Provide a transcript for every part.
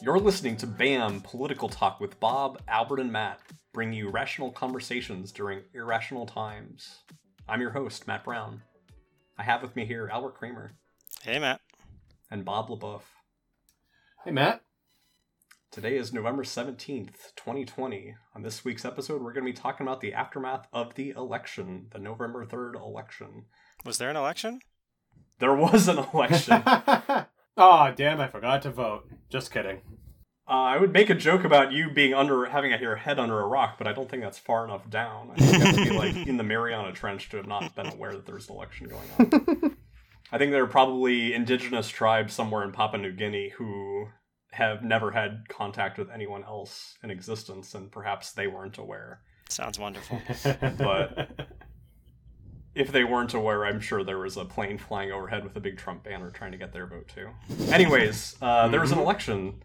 You're listening to BAM Political Talk with Bob, Albert, and Matt, bring you rational conversations during irrational times. I'm your host, Matt Brown. I have with me here Albert Kramer Hey, Matt. And Bob LaBeouf. Hey, Matt. Today is November 17th, 2020. On this week's episode, we're going to be talking about the aftermath of the election, the November 3rd election. Was there an election? There was an election. oh, damn, I forgot to vote. Just kidding. Uh, I would make a joke about you being under having your head under a rock, but I don't think that's far enough down. I think you have to be like in the Mariana Trench to have not been aware that there's an election going on. I think there are probably indigenous tribes somewhere in Papua New Guinea who have never had contact with anyone else in existence, and perhaps they weren't aware. Sounds wonderful. But- If they weren't aware, I'm sure there was a plane flying overhead with a big Trump banner trying to get their vote too. Anyways, uh, there was an election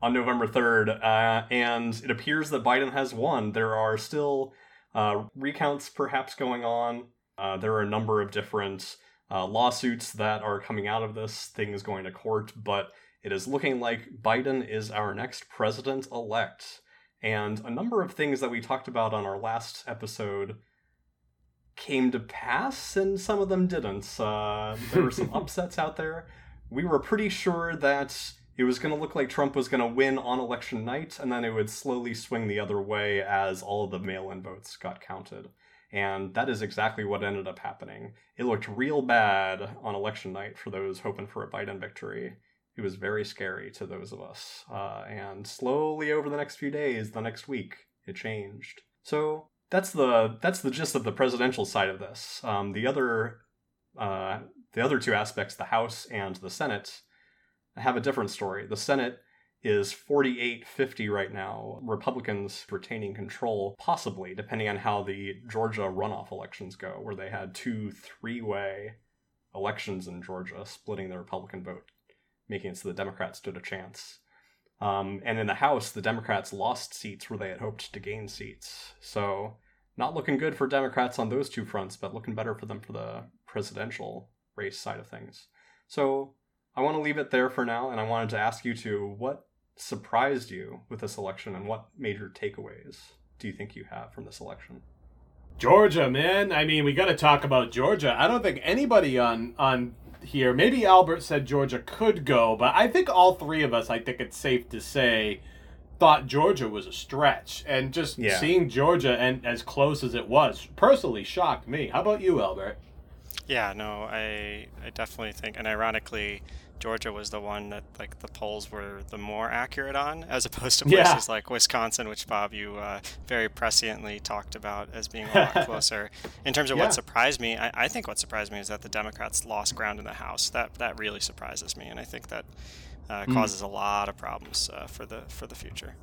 on November 3rd, uh, and it appears that Biden has won. There are still uh, recounts perhaps going on. Uh, there are a number of different uh, lawsuits that are coming out of this, things going to court, but it is looking like Biden is our next president elect. And a number of things that we talked about on our last episode came to pass, and some of them didn't. Uh, there were some upsets out there. We were pretty sure that it was going to look like Trump was going to win on election night, and then it would slowly swing the other way as all of the mail in votes got counted. And that is exactly what ended up happening. It looked real bad on election night for those hoping for a Biden victory. It was very scary to those of us. Uh, and slowly over the next few days, the next week, it changed. So that's the that's the gist of the presidential side of this. Um, the other uh, the other two aspects, the House and the Senate, have a different story. The Senate is 48-50 right now. Republicans retaining control, possibly, depending on how the Georgia runoff elections go, where they had two three-way elections in Georgia, splitting the Republican vote, making it so the Democrats stood a chance. Um, and in the House, the Democrats lost seats where they had hoped to gain seats. So, not looking good for Democrats on those two fronts, but looking better for them for the presidential race side of things. So, I want to leave it there for now, and I wanted to ask you to what surprised you with this election and what major takeaways do you think you have from this election? Georgia, man. I mean, we got to talk about Georgia. I don't think anybody on on here. Maybe Albert said Georgia could go, but I think all three of us. I think it's safe to say thought Georgia was a stretch, and just Yeah. seeing Georgia and as close as it was personally shocked me. How about you, Albert? Yeah, no, I I definitely think, and ironically, Georgia was the one that like the polls were the more accurate on, as opposed to Yeah. places like Wisconsin, which Bob you uh, very presciently talked about as being a lot closer. In terms of Yeah. what surprised me, I, I think what surprised me is that the Democrats lost ground in the House. That that really surprises me, and I think that uh, Mm. causes a lot of problems uh, for the for the future.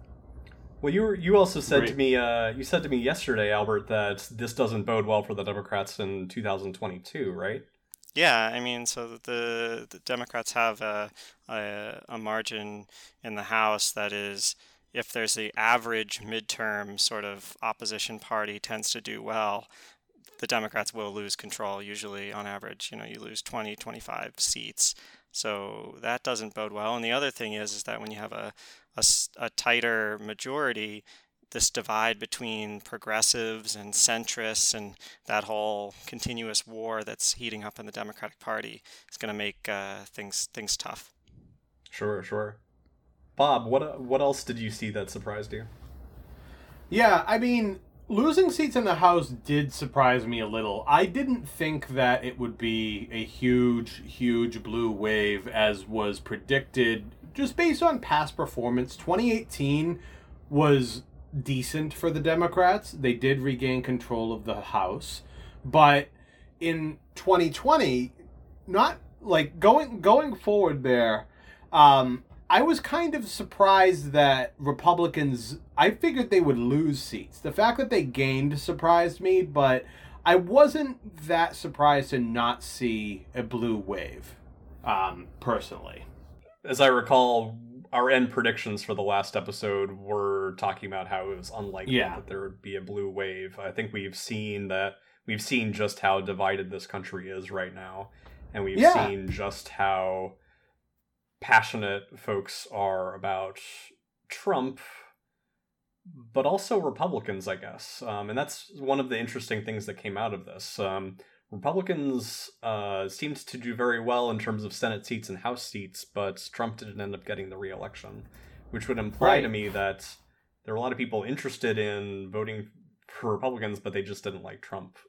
Well, you were, you also said to me uh, you said to me yesterday, Albert, that this doesn't bode well for the Democrats in 2022, right? Yeah, I mean, so the the Democrats have a, a a margin in the House that is, if there's the average midterm sort of opposition party tends to do well, the Democrats will lose control. Usually, on average, you know, you lose 20, 25 seats. So that doesn't bode well. And the other thing is, is that when you have a a, s- a tighter majority, this divide between progressives and centrists and that whole continuous war that's heating up in the Democratic Party is going to make uh, things things tough. Sure, sure. Bob, what what else did you see that surprised you? Yeah, I mean, losing seats in the House did surprise me a little. I didn't think that it would be a huge, huge blue wave as was predicted just based on past performance. 2018 was decent for the Democrats. They did regain control of the House. But in 2020, not like going going forward there, um, I was kind of surprised that Republicans. I figured they would lose seats. The fact that they gained surprised me, but I wasn't that surprised to not see a blue wave. Um, personally, as I recall, our end predictions for the last episode were talking about how it was unlikely Yeah. that there would be a blue wave. I think we've seen that we've seen just how divided this country is right now, and we've Yeah. seen just how passionate folks are about Trump, but also Republicans, I guess. Um, and that's one of the interesting things that came out of this. Um, Republicans uh, seemed to do very well in terms of Senate seats and House seats, but Trump didn't end up getting the reelection, which would imply to me that there were a lot of people interested in voting for Republicans, but they just didn't like Trump.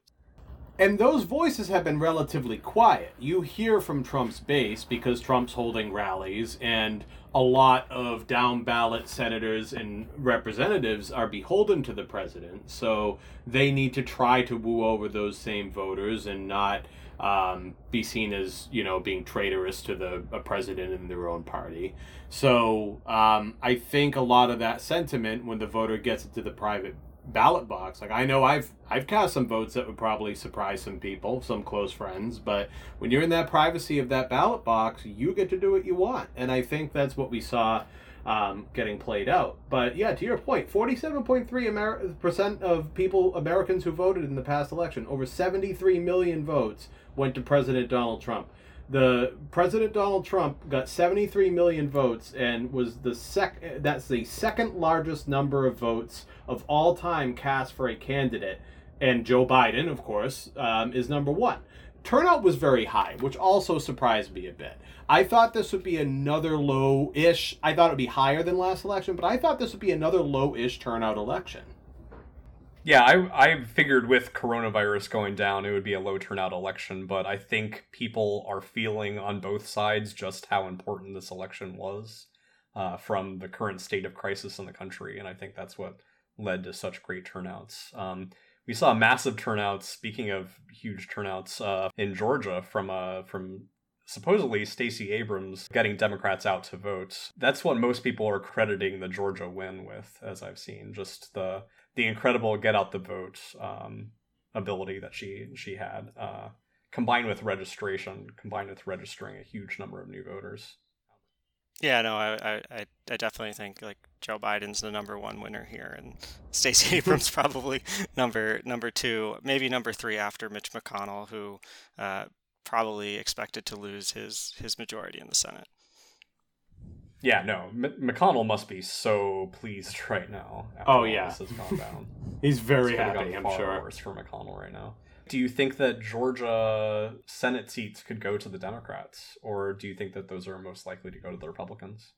And those voices have been relatively quiet. You hear from Trump's base because Trump's holding rallies, and a lot of down ballot senators and representatives are beholden to the president. So they need to try to woo over those same voters and not um, be seen as, you know, being traitorous to the a president in their own party. So um, I think a lot of that sentiment when the voter gets into the private ballot box. Like I know I've I've cast some votes that would probably surprise some people, some close friends, but when you're in that privacy of that ballot box, you get to do what you want, and I think that's what we saw um, getting played out. But yeah, to your point, forty-seven point three Amer- percent of people Americans who voted in the past election, over seventy-three million votes went to President Donald Trump. The President Donald Trump got 73 million votes and was the sec that's the second largest number of votes of all time cast for a candidate. And Joe Biden, of course, um, is number one. Turnout was very high, which also surprised me a bit. I thought this would be another low ish, I thought it would be higher than last election, but I thought this would be another low ish turnout election. Yeah, I I figured with coronavirus going down, it would be a low turnout election, but I think people are feeling on both sides just how important this election was uh, from the current state of crisis in the country, and I think that's what led to such great turnouts. Um, we saw massive turnouts. Speaking of huge turnouts uh, in Georgia from uh, from supposedly Stacey Abrams getting Democrats out to vote. That's what most people are crediting the Georgia win with, as I've seen. Just the the incredible get out the vote um, ability that she she had, uh, combined with registration, combined with registering a huge number of new voters. Yeah, no, I, I, I- definitely think like Joe Biden's the number one winner here, and Stacey Abrams probably number number two, maybe number three after Mitch McConnell, who uh, probably expected to lose his his majority in the Senate. Yeah, no, M- McConnell must be so pleased right now. after Oh, yeah. this has gone down. He's very It's happy, I'm far sure. Worse for McConnell right now. Do you think that Georgia Senate seats could go to the Democrats, or do you think that those are most likely to go to the Republicans?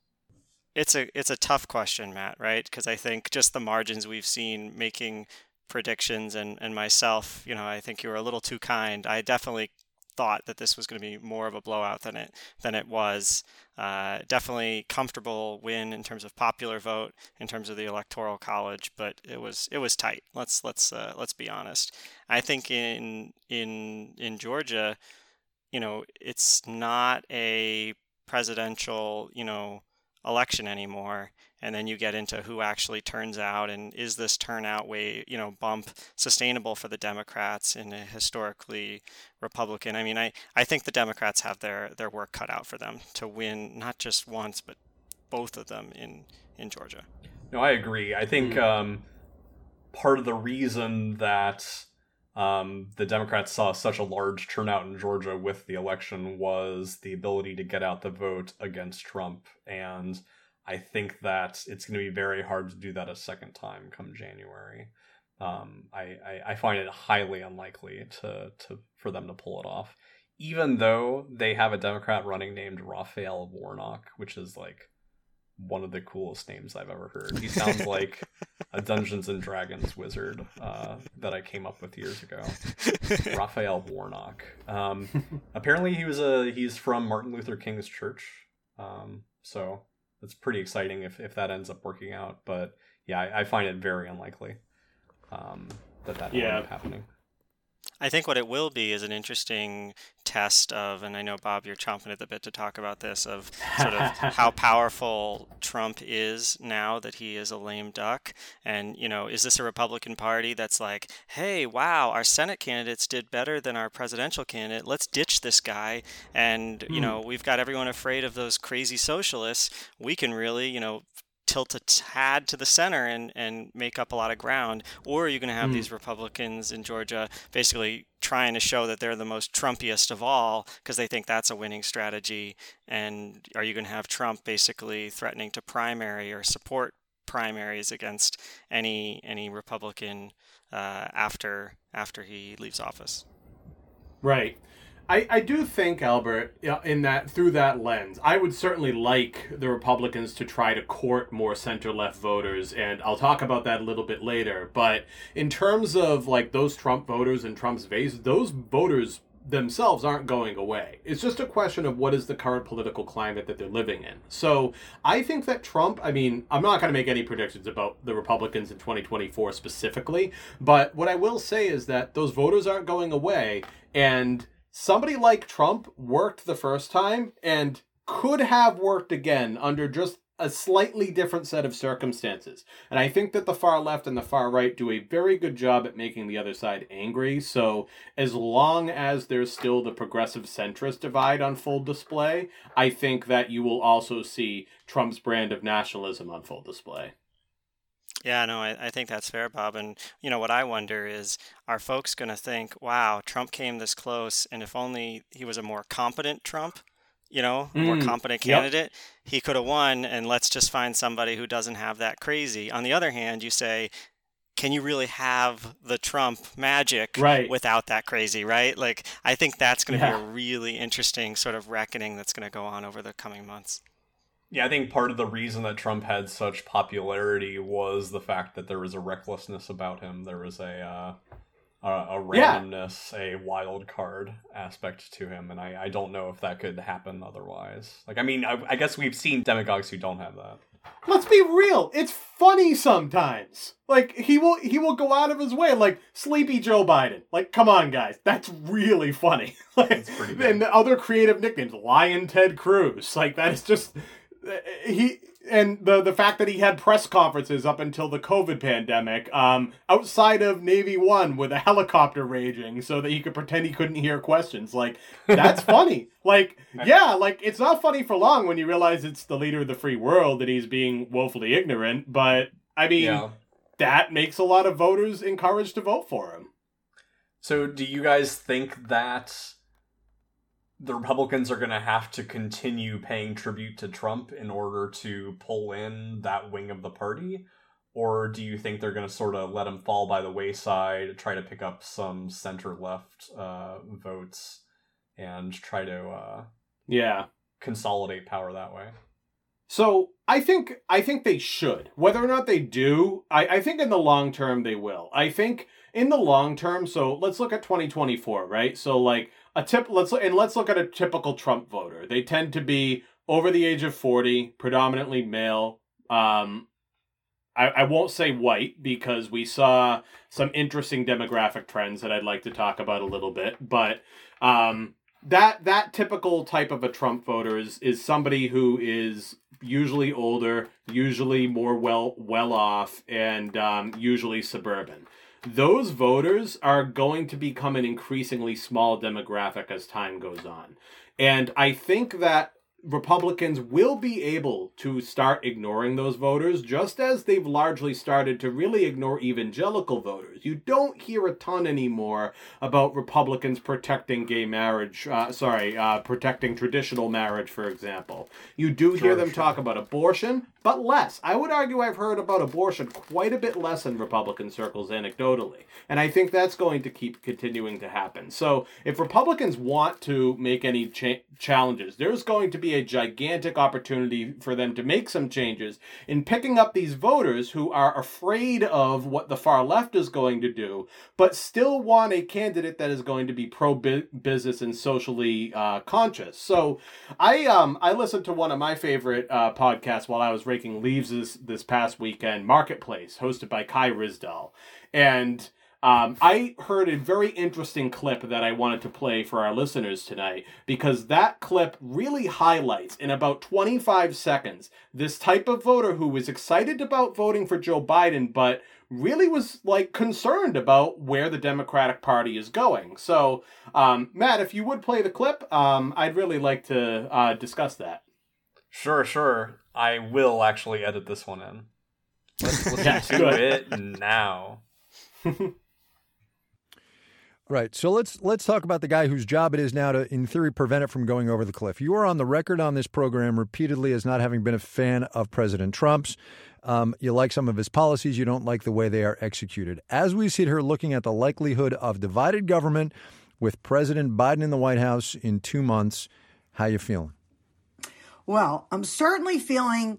It's a it's a tough question, Matt, right? Because I think just the margins we've seen making predictions and, and myself, you know, I think you were a little too kind. I definitely thought that this was going to be more of a blowout than it than it was. Uh, definitely comfortable win in terms of popular vote, in terms of the electoral college, but it was it was tight. Let's let's uh, let's be honest. I think in in in Georgia, you know, it's not a presidential, you know, election anymore and then you get into who actually turns out and is this turnout way you know bump sustainable for the democrats in a historically republican i mean i, I think the democrats have their, their work cut out for them to win not just once but both of them in, in georgia No, I agree. I think Mhm. um, part of the reason that um, the Democrats saw such a large turnout in Georgia with the election was the ability to get out the vote against Trump. And I think that it's going to be very hard to do that a second time come January. Um, I, I, I find it highly unlikely to, to for them to pull it off, even though they have a Democrat running named Raphael Warnock, which is like one of the coolest names I've ever heard. He sounds like a Dungeons and Dragons wizard uh, that I came up with years ago. Raphael Warnock. Um, apparently, he was a he's from Martin Luther King's church, um, so it's pretty exciting if if that ends up working out. But yeah, I, I find it very unlikely um, that that will Yeah. end up happening. I think what it will be is an interesting test of, and I know Bob, you're chomping at the bit to talk about this, of sort of how powerful Trump is now that he is a lame duck. And you know, is this a Republican Party that's like, hey, wow, our Senate candidates did better than our presidential candidate. Let's ditch this guy. And you mm. know, we've got everyone afraid of those crazy socialists. We can really, you know, tilt a tad to the center and, and make up a lot of ground, or are you going to have mm. these Republicans in Georgia basically trying to show that they're the most Trumpiest of all because they think that's a winning strategy? And are you going to have Trump basically threatening to primary or support primaries against any any Republican uh, after after he leaves office? Right. I, I do think Albert in that through that lens I would certainly like the Republicans to try to court more center left voters and I'll talk about that a little bit later but in terms of like those Trump voters and Trump's base those voters themselves aren't going away. It's just a question of what is the current political climate that they're living in. So I think that Trump, I mean, I'm not going to make any predictions about the Republicans in 2024 specifically, but what I will say is that those voters aren't going away and somebody like Trump worked the first time and could have worked again under just a slightly different set of circumstances. And I think that the far left and the far right do a very good job at making the other side angry. So as long as there's still the progressive centrist divide on full display, I think that you will also see Trump's brand of nationalism on full display. Yeah, no, I, I think that's fair, Bob. And, you know, what I wonder is are folks going to think, wow, Trump came this close, and if only he was a more competent Trump, you know, mm, more competent candidate, yep. he could have won, and let's just find somebody who doesn't have that crazy. On the other hand, you say, can you really have the Trump magic right. without that crazy, right? Like, I think that's going to yeah. be a really interesting sort of reckoning that's going to go on over the coming months. Yeah, I think part of the reason that Trump had such popularity was the fact that there was a recklessness about him. There was a uh, a, a, randomness, yeah. a wild card aspect to him, and I, I don't know if that could happen otherwise. Like, I mean, I, I guess we've seen demagogues who don't have that. Let's be real. It's funny sometimes. Like he will he will go out of his way, like Sleepy Joe Biden. Like, come on, guys, that's really funny. like, and the other creative nicknames, Lyin' Ted Cruz. Like that is just he and the the fact that he had press conferences up until the COVID pandemic, um, outside of Navy One with a helicopter raging, so that he could pretend he couldn't hear questions. Like that's funny. Like yeah, like it's not funny for long when you realize it's the leader of the free world and he's being woefully ignorant. But I mean, yeah. that makes a lot of voters encouraged to vote for him. So, do you guys think that? The Republicans are going to have to continue paying tribute to Trump in order to pull in that wing of the party? Or do you think they're going to sort of let him fall by the wayside, try to pick up some center left uh, votes, and try to uh, yeah consolidate power that way? So I think I think they should. Whether or not they do, I, I think in the long term they will. I think in the long term, so let's look at 2024, right? So like a tip let's and let's look at a typical Trump voter. They tend to be over the age of 40, predominantly male. Um I, I won't say white because we saw some interesting demographic trends that I'd like to talk about a little bit, but um that that typical type of a Trump voter is is somebody who is usually older, usually more well well off, and um, usually suburban those voters are going to become an increasingly small demographic as time goes on. And I think that Republicans will be able to start ignoring those voters, just as they've largely started to really ignore evangelical voters. You don't hear a ton anymore about Republicans protecting gay marriage, uh, sorry, uh, protecting traditional marriage, for example. You do hear them talk about abortion, but less. I would argue I've heard about abortion quite a bit less in Republican circles anecdotally. And I think that's going to keep continuing to happen. So if Republicans want to make any cha- challenges, there's going to be a gigantic opportunity for them to make some changes in picking up these voters who are afraid of what the far left is going to do, but still want a candidate that is going to be pro business and socially uh, conscious. So I um I listened to one of my favorite uh, podcasts while I was raking leaves this this past weekend, Marketplace, hosted by Kai Ryssdal, and Um, I heard a very interesting clip that I wanted to play for our listeners tonight because that clip really highlights in about 25 seconds this type of voter who was excited about voting for Joe Biden, but really was like concerned about where the Democratic Party is going. So, um, Matt, if you would play the clip, um, I'd really like to uh, discuss that. Sure, sure. I will actually edit this one in. Let's listen to it now. Right. So let's let's talk about the guy whose job it is now to, in theory, prevent it from going over the cliff. You are on the record on this program repeatedly as not having been a fan of President Trump's. Um, you like some of his policies. You don't like the way they are executed. As we sit here looking at the likelihood of divided government with President Biden in the White House in two months, how you feeling? Well, I'm certainly feeling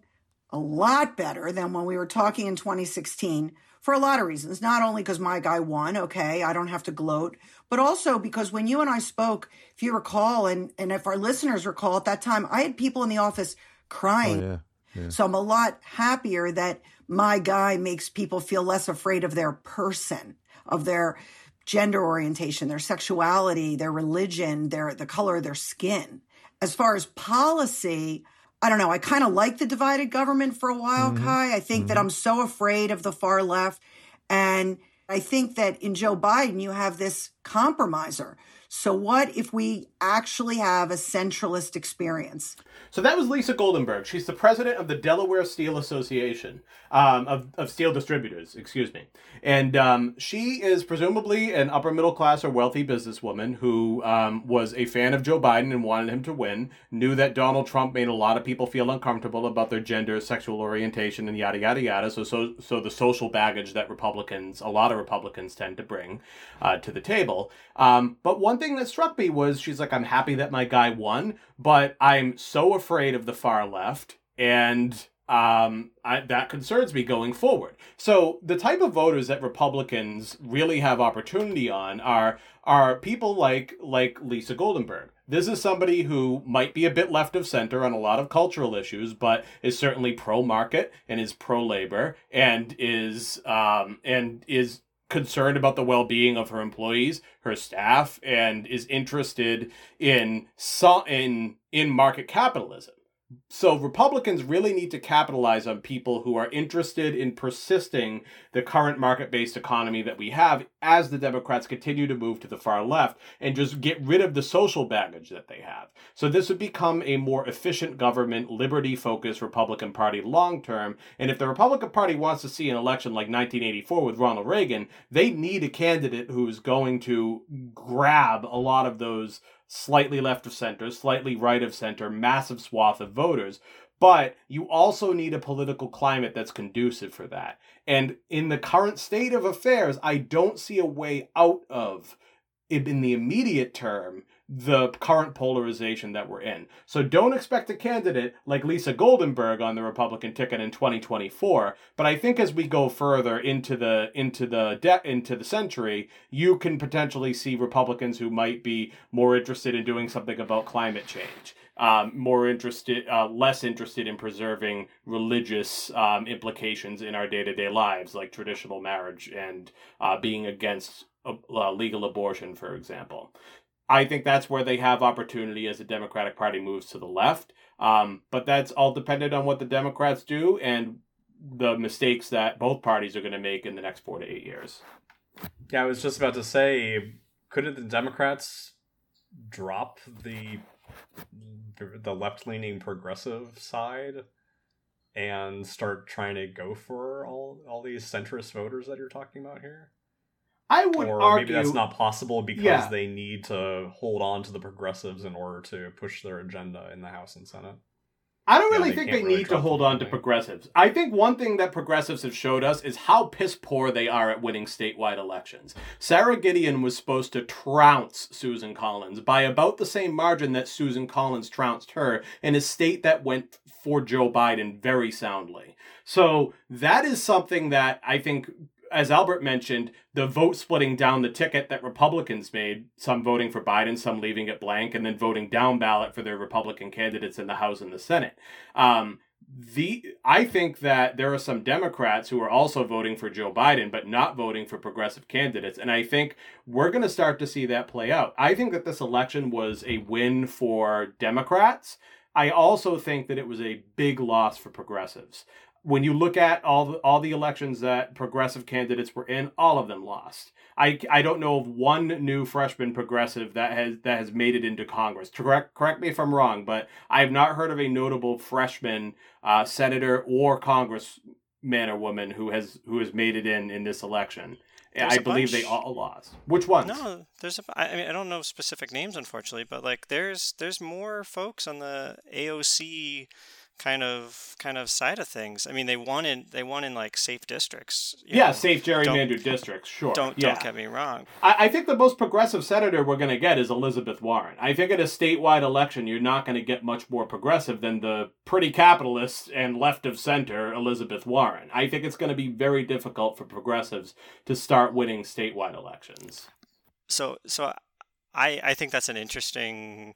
a lot better than when we were talking in 2016 for a lot of reasons. Not only because my guy won, okay, I don't have to gloat, but also because when you and I spoke, if you recall, and, and if our listeners recall at that time, I had people in the office crying. Oh, yeah. So I'm a lot happier that my guy makes people feel less afraid of their person, of their gender orientation, their sexuality, their religion, their the color of their skin. As far as policy, I don't know. I kind of like the divided government for a while, mm-hmm. Kai. I think that mm-hmm. I'm so afraid of the far left. And I think that in Joe Biden, you have this compromiser. So, what if we actually have a centralist experience? So that was Lisa Goldenberg. She's the president of the Delaware Steel Association um, of, of steel distributors, excuse me. And um, she is presumably an upper middle class or wealthy businesswoman who um, was a fan of Joe Biden and wanted him to win, knew that Donald Trump made a lot of people feel uncomfortable about their gender, sexual orientation, and yada, yada, yada. So, so, so the social baggage that Republicans, a lot of Republicans tend to bring uh, to the table. Um, but one thing that struck me was she's like, I'm happy that my guy won, but I'm so afraid of the far left. And um, I, that concerns me going forward. So the type of voters that Republicans really have opportunity on are are people like like Lisa Goldenberg. This is somebody who might be a bit left of center on a lot of cultural issues, but is certainly pro market and is pro labor and is um, and is concerned about the well-being of her employees, her staff, and is interested in so- in in market capitalism. So Republicans really need to capitalize on people who are interested in persisting the current market-based economy that we have as the Democrats continue to move to the far left and just get rid of the social baggage that they have. So this would become a more efficient government, liberty-focused Republican Party long term. And if the Republican Party wants to see an election like 1984 with Ronald Reagan, they need a candidate who's going to grab a lot of those slightly left of center, slightly right of center, massive swath of voters. But you also need a political climate that's conducive for that. And in the current state of affairs, I don't see a way out of, in the immediate term, the current polarization that we're in. So don't expect a candidate like Lisa Goldenberg on the Republican ticket in 2024, but I think as we go further into the into the de- into the century, you can potentially see Republicans who might be more interested in doing something about climate change. Um, more interested, uh, less interested in preserving religious um, implications in our day to day lives, like traditional marriage and uh, being against uh, legal abortion, for example. I think that's where they have opportunity as the Democratic Party moves to the left. Um, but that's all dependent on what the Democrats do and the mistakes that both parties are going to make in the next four to eight years. Yeah, I was just about to say, couldn't the Democrats drop the the left leaning progressive side and start trying to go for all all these centrist voters that you're talking about here? I would or argue maybe that's not possible because Yeah. they need to hold on to the progressives in order to push their agenda in the House and Senate. I don't Yeah, really they think they really need to hold on to progressives. I think one thing that progressives have showed us is how piss poor they are at winning statewide elections. Sara Gideon was supposed to trounce Susan Collins by about the same margin that Susan Collins trounced her in a state that went for Joe Biden very soundly. So that is something that I think as Albert mentioned, the vote splitting down the ticket that Republicans made, some voting for Biden, some leaving it blank, and then voting down ballot for their Republican candidates in the House and the Senate. Um, the I think that there are some Democrats who are also voting for Joe Biden but not voting for progressive candidates and I think we're going to start to see that play out. I think that this election was a win for Democrats. I also think that it was a big loss for progressives. When you look at all the, all the elections that progressive candidates were in, all of them lost. I, I don't know of one new freshman progressive that has that has made it into Congress. Correct correct me if I'm wrong, but I have not heard of a notable freshman uh, senator or congressman or woman who has who has made it in in this election. There's I believe bunch. they all lost. Which ones? No, there's a. I I mean, I don't know specific names, unfortunately, but like, there's there's more folks on the AOC kind of kind of side of things. I mean, they won in they won in like safe districts. yeah, know. safe gerrymandered districts. Sure. Don't yeah. don't get me wrong. I, I think the most progressive senator we're going to get is Elizabeth Warren. I think at a statewide election, you're not going to get much more progressive than the pretty capitalist and left of center Elizabeth Warren. I think it's going to be very difficult for progressives to start winning statewide elections. So so I I think that's an interesting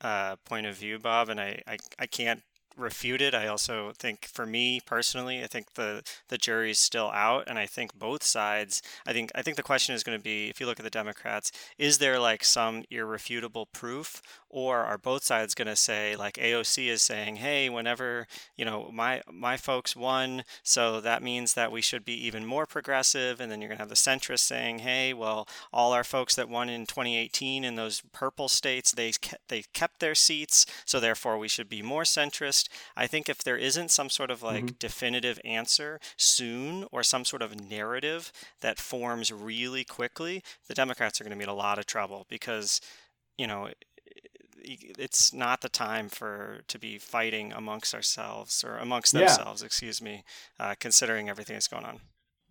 uh, point of view, Bob, and I, I I can't refute it. I also think for me personally, I think the the jury's still out and I think both sides I think I think the question is going to be if you look at the Democrats, is there like some irrefutable proof or are both sides going to say like AOC is saying, "Hey, whenever, you know, my my folks won, so that means that we should be even more progressive." And then you're going to have the centrists saying, "Hey, well, all our folks that won in 2018 in those purple states, they they kept their seats, so therefore we should be more centrist." I think if there isn't some sort of like definitive answer soon or some sort of narrative that forms really quickly, the Democrats are going to be in a lot of trouble because, you know, it's not the time for to be fighting amongst ourselves or amongst Yeah. themselves, excuse me, uh, considering everything that's going on.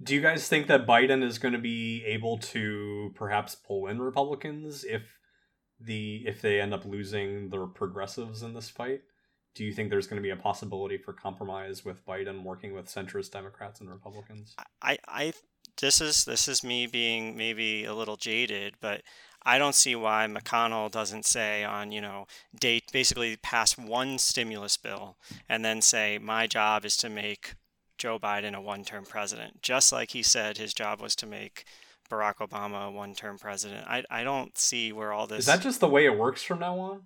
Do you guys think that Biden is going to be able to perhaps pull in Republicans if the if they end up losing the progressives in this fight? Do you think there's going to be a possibility for compromise with Biden working with centrist Democrats and Republicans? I, I this is this is me being maybe a little jaded, but I don't see why McConnell doesn't say on you know date basically pass one stimulus bill and then say my job is to make Joe Biden a one-term president, just like he said his job was to make Barack Obama a one-term president. I I don't see where all this Is that just the way it works from now on?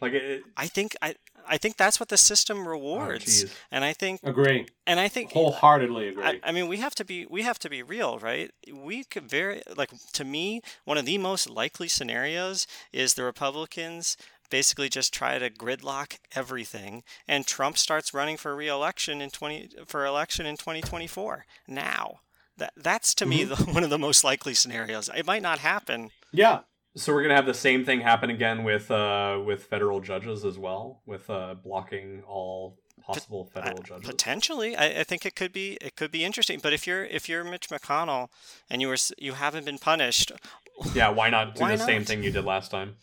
Like it. I think I I think that's what the system oh, rewards, geez. and I think Agree. and I think Wholeheartedly agree. I, I mean, we have to be we have to be real, right? We could very like to me one of the most likely scenarios is the Republicans basically just try to gridlock everything, and Trump starts running for re-election in twenty for election in twenty twenty four. Now, that that's to me mm-hmm. the, one of the most likely scenarios. It might not happen. yeah. So we're gonna have the same thing happen again with uh with federal judges as well, with uh blocking all possible federal judges. Potentially, I, I think it could be it could be interesting. But if you're if you're Mitch McConnell and you were you haven't been punished, Yeah, why not do Why the same thing you did last time?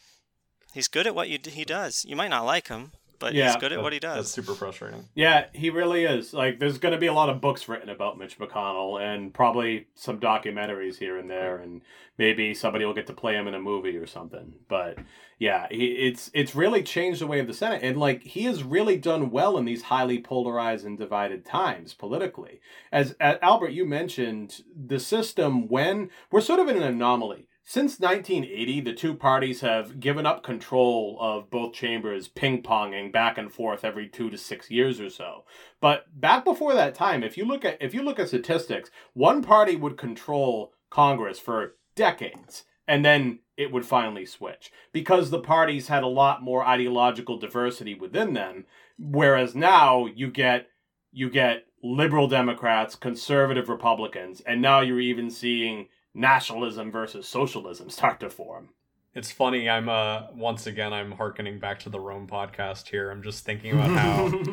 He's good at what you, he does. You might not like him, but Yeah, he's good at That- what he does. That's super frustrating. Yeah, he really is. Like, there's going to be a lot of books written about Mitch McConnell, and probably some documentaries here and there, and maybe somebody will get to play him in a movie or something. But yeah, he, it's it's really changed the way of the Senate, and like he has really done well in these highly polarized and divided times politically. As, as Albert, you mentioned the system when we're sort of in an anomaly. Since 1980, the two parties have given up control of both chambers, ping ponging back and forth every two to six years or so. But back before that time, if you look at if you look at statistics, one party would control Congress for decades, and then it would finally switch because the parties had a lot more ideological diversity within them. Whereas now you get you get liberal Democrats, conservative Republicans, and now you're even seeing nationalism versus socialism start to form. It's funny. I'm uh once again I'm harkening back to the Rome podcast here. I'm just thinking about how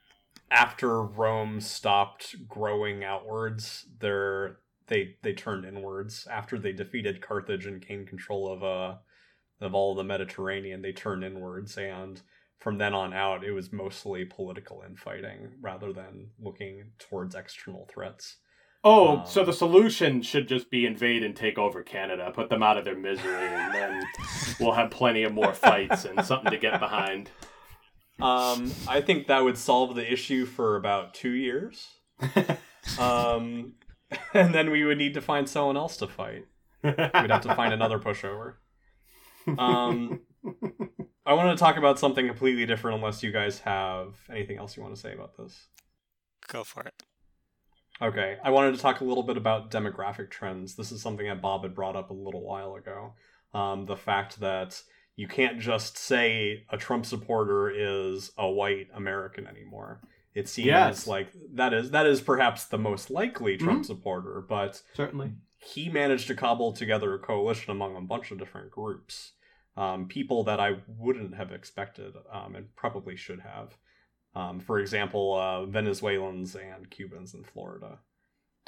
after Rome stopped growing outwards, they're they they turned inwards. After they defeated Carthage and gained control of uh of all the Mediterranean, they turned inwards and from then on out it was mostly political infighting rather than looking towards external threats. Oh, Um, so the solution should just be invade and take over Canada, put them out of their misery, and then we'll have plenty of more fights and something to get behind. Um, I think that would solve the issue for about two years. Um, and then we would need to find someone else to fight. We'd have to find another pushover. Um, I want to talk about something completely different unless you guys have anything else you want to say about this. Go for it. Okay, I wanted to talk a little bit about demographic trends. This is something that Bob had brought up a little while ago. Um, the fact that you can't just say a Trump supporter is a white American anymore. It seems Yes. like that is that is perhaps the most likely Trump Mhm. supporter, but Certainly. he managed to cobble together a coalition among a bunch of different groups. Um, people that I wouldn't have expected um, and probably should have. Um, for example, uh, Venezuelans and Cubans in Florida.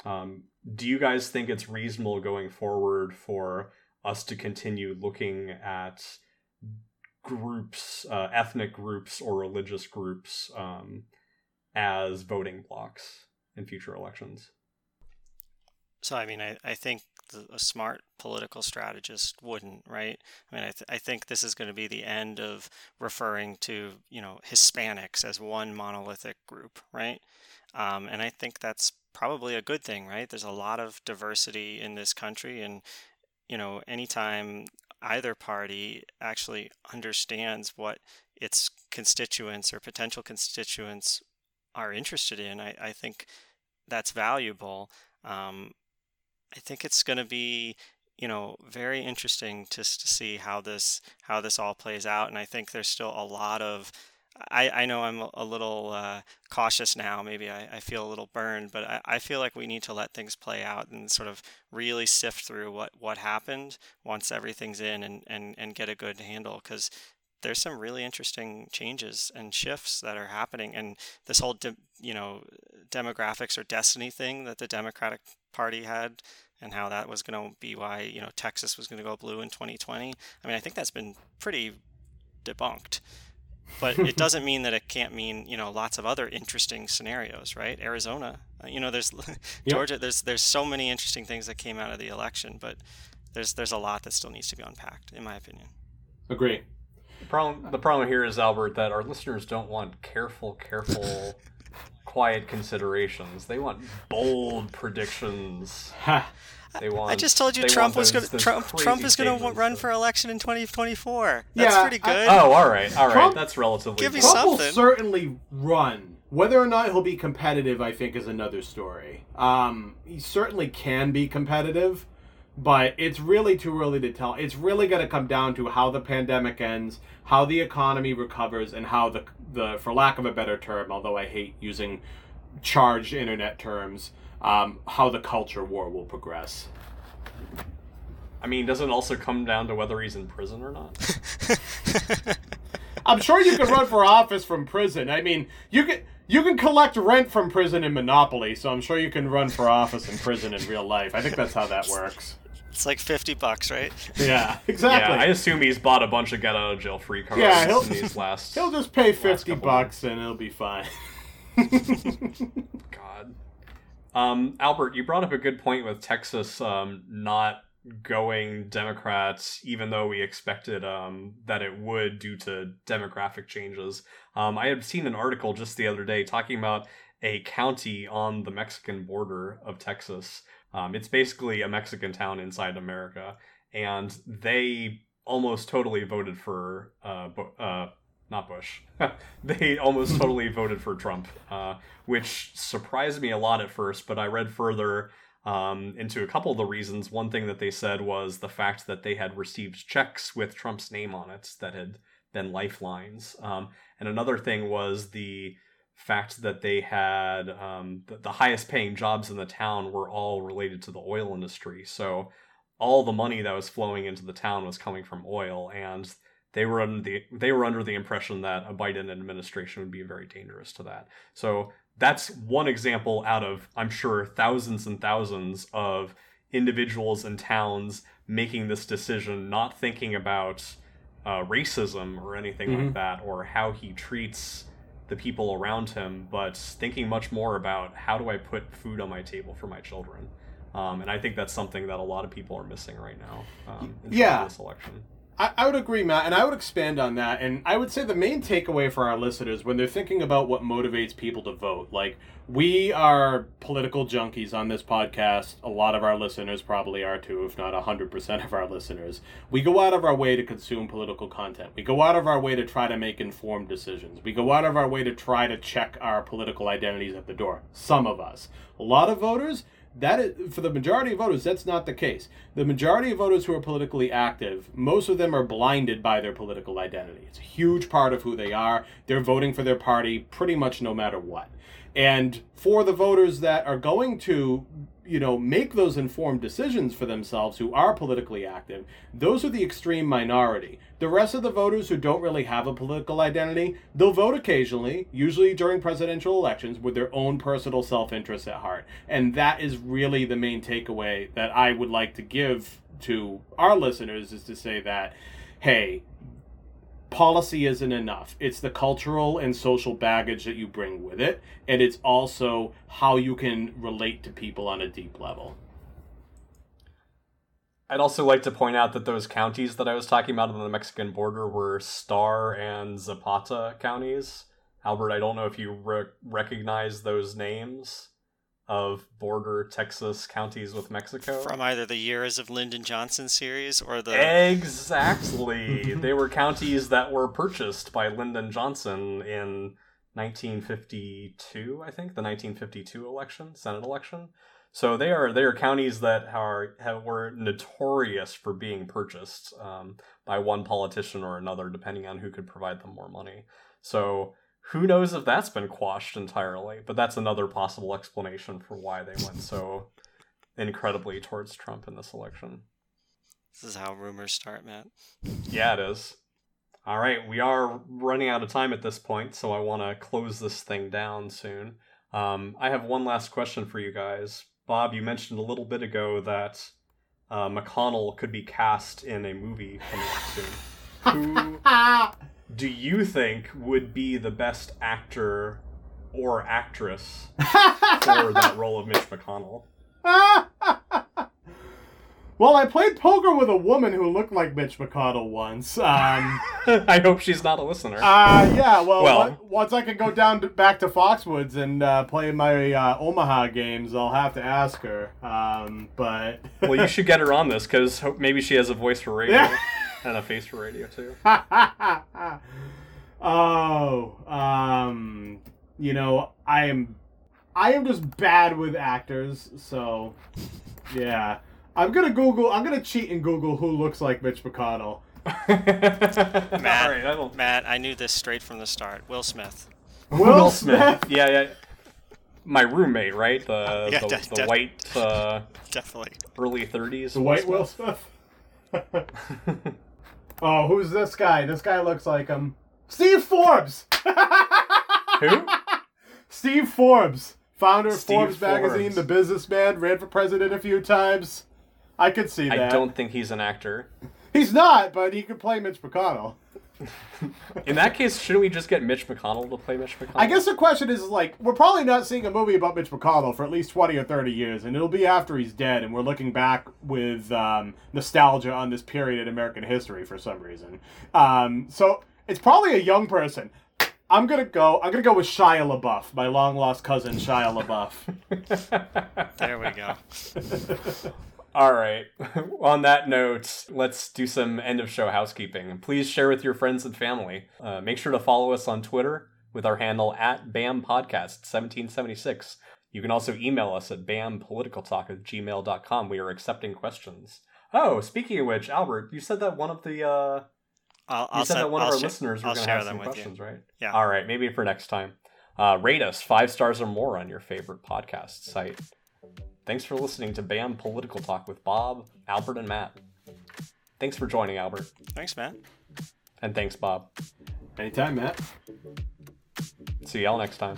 Um, do you guys think it's reasonable going forward for us to continue looking at groups, uh, ethnic groups, or religious groups um, as voting blocks in future elections? So, I mean, I, I think a smart political strategist wouldn't, right? I mean, I, th- I think this is going to be the end of referring to, you know, Hispanics as one monolithic group, right? Um, and I think that's probably a good thing, right? There's a lot of diversity in this country. And, you know, anytime either party actually understands what its constituents or potential constituents are interested in, I, I think that's valuable. Um, I think it's going to be, you know, very interesting just to see how this how this all plays out. And I think there's still a lot of I, I know I'm a- a little uh, cautious now. Maybe I, I feel a little burned, but I, I feel like we need to let things play out and sort of really sift through what, what happened once everything's in and, and, and get a good handle because there's some really interesting changes and shifts that are happening. And this whole, de- you know, demographics or destiny thing that the Democratic Party had and how that was going to be why, you know, Texas was going to go blue in 2020. I mean, I think that's been pretty debunked but it doesn't mean that it can't mean you know lots of other interesting scenarios right arizona uh, you know there's georgia there's there's so many interesting things that came out of the election but there's there's a lot that still needs to be unpacked in my opinion Agree. The problem, the problem here is Albert that our listeners don't want careful, careful, quiet considerations. They want bold predictions. They want. i just told you trump was going those trump trump is going to run for election in 2024 that's Yeah, pretty I- good Oh, all right, all right. Trump- That's relatively. Give me good. Trump will certainly run. Whether or not he'll be competitive, I think, is another story. Um, he certainly can be competitive, but it's really too early to tell. It's really going to come down to how the pandemic ends, how the economy recovers, and how the the, for lack of a better term, although I hate using charged internet terms, um, how the culture war will progress. I mean, does it also come down to whether he's in prison or not? I'm sure you can run for office from prison. I mean, you can you can collect rent from prison in Monopoly, so I'm sure you can run for office in prison in real life. I think that's how that works. It's like 50 bucks right Yeah, exactly. Yeah, I assume he's bought a bunch of get out of jail free cards Yeah, he'll- in these last. He'll just pay fifty bucks and it'll be fine. God. Um, Albert, you brought up a good point with Texas um, not going Democrats, even though we expected um, that it would due to demographic changes. Um, I had seen an article just the other day talking about a county on the Mexican border of Texas. Um, it's basically a Mexican town inside America, and they almost totally voted for uh, uh, not Bush. they almost totally voted for Trump, uh, which surprised me a lot at first. But I read further um, into a couple of the reasons. One thing that they said was the fact that they had received checks with Trump's name on it that had been lifelines. Um, and another thing was the fact that they had um, the, the highest paying jobs in the town were all related to the oil industry. So all the money that was flowing into the town was coming from oil, and they were under the they were under the impression that a Biden administration would be very dangerous to that. So that's one example out of I'm sure thousands and thousands of individuals and towns making this decision, not thinking about uh, racism or anything like Mhm. that, or how he treats the people around him, but thinking much more about how do I put food on my table for my children. Um, and I think that's something that a lot of people are missing right now. Um, Yeah. this election. I, I would agree, Matt, and I would expand on that. And I would say the main takeaway for our listeners when they're thinking about what motivates people to vote, like we are political junkies on this podcast. A lot of our listeners probably are too, if not 100% of our listeners. We go out of our way to consume political content. We go out of our way to try to make informed decisions. We go out of our way to try to check our political identities at the door. Some of us. A lot of voters, that is, for the majority of voters, that's not the case. The majority of voters who are politically active, most of them are blinded by their political identity. It's a huge part of who they are. They're voting for their party pretty much no matter what. And for the voters that are going to, you know, make those informed decisions for themselves who are politically active, those are the extreme minority. The rest of the voters who don't really have a political identity, they'll vote occasionally, usually during presidential elections, with their own personal self interest at heart. And that is really the main takeaway that I would like to give to our listeners is to say that, hey, policy isn't enough. It's the cultural and social baggage that you bring with it, and it's also how you can relate to people on a deep level. I'd also like to point out that those counties that I was talking about on the Mexican border were Starr and Zapata counties. Albert, I don't know if you re- recognize those names of border Texas counties with Mexico. From either the Years of Lyndon Johnson series or the. Exactly. they were counties that were purchased by Lyndon Johnson in 1952, I think, the 1952 election, Senate election. So they are they are counties that are have, were notorious for being purchased um, by one politician or another, depending on who could provide them more money. So who knows if that's been quashed entirely? But that's another possible explanation for why they went so incredibly towards Trump in this election. This is how rumors start, Matt. Yeah, it is. All right, we are running out of time at this point, so I want to close this thing down soon. Um, I have one last question for you guys. Bob, you mentioned a little bit ago that uh, McConnell could be cast in a movie coming soon. Who do you think would be the best actor or actress for that role of Mitch McConnell? well, I played poker with a woman who looked like Mitch McConnell once. Um, I hope she's not a listener. Uh, yeah, well, well once I can go down to, back to Foxwoods and uh, play my uh, Omaha games, I'll have to ask her. Um, but well, you should get her on this because maybe she has a voice for radio and a face for radio too. oh, um, you know, I am, I am just bad with actors, so yeah. I'm gonna Google. I'm gonna cheat and Google who looks like Mitch McConnell. Matt, right, I Matt, I knew this straight from the start. Will Smith. Will, Will Smith. Smith. Yeah, yeah. My roommate, right? The yeah, the, de- the de- white, uh, definitely early 30s. The white Will Smith. Oh, who's this guy? This guy looks like him. Steve Forbes. Who? Steve Forbes, founder of Forbes, Forbes magazine, the businessman, ran for president a few times. I could see that. I don't think he's an actor. He's not, but he could play Mitch McConnell. In that case, shouldn't we just get Mitch McConnell to play Mitch McConnell? I guess the question is like, we're probably not seeing a movie about Mitch McConnell for at least 20 or 30 years, and it'll be after he's dead, and we're looking back with um, nostalgia on this period in American history for some reason. Um, so it's probably a young person. I'm gonna go. I'm gonna go with Shia LaBeouf, my long lost cousin Shia LaBeouf. there we go. All right. On that note, let's do some end of show housekeeping. Please share with your friends and family. Uh, make sure to follow us on Twitter with our handle at BAM Podcast 1776. You can also email us at bampoliticaltalk at gmail.com. We are accepting questions. Oh, speaking of which, Albert, you said that one of the uh, I'll, I'll you said send, that one I'll of our sh- listeners were going to have some questions, you. right? Yeah. All right, maybe for next time. Uh, rate us five stars or more on your favorite podcast site. Thanks for listening to BAM Political Talk with Bob, Albert, and Matt. Thanks for joining, Albert. Thanks, Matt. And thanks, Bob. Anytime, Matt. See y'all next time.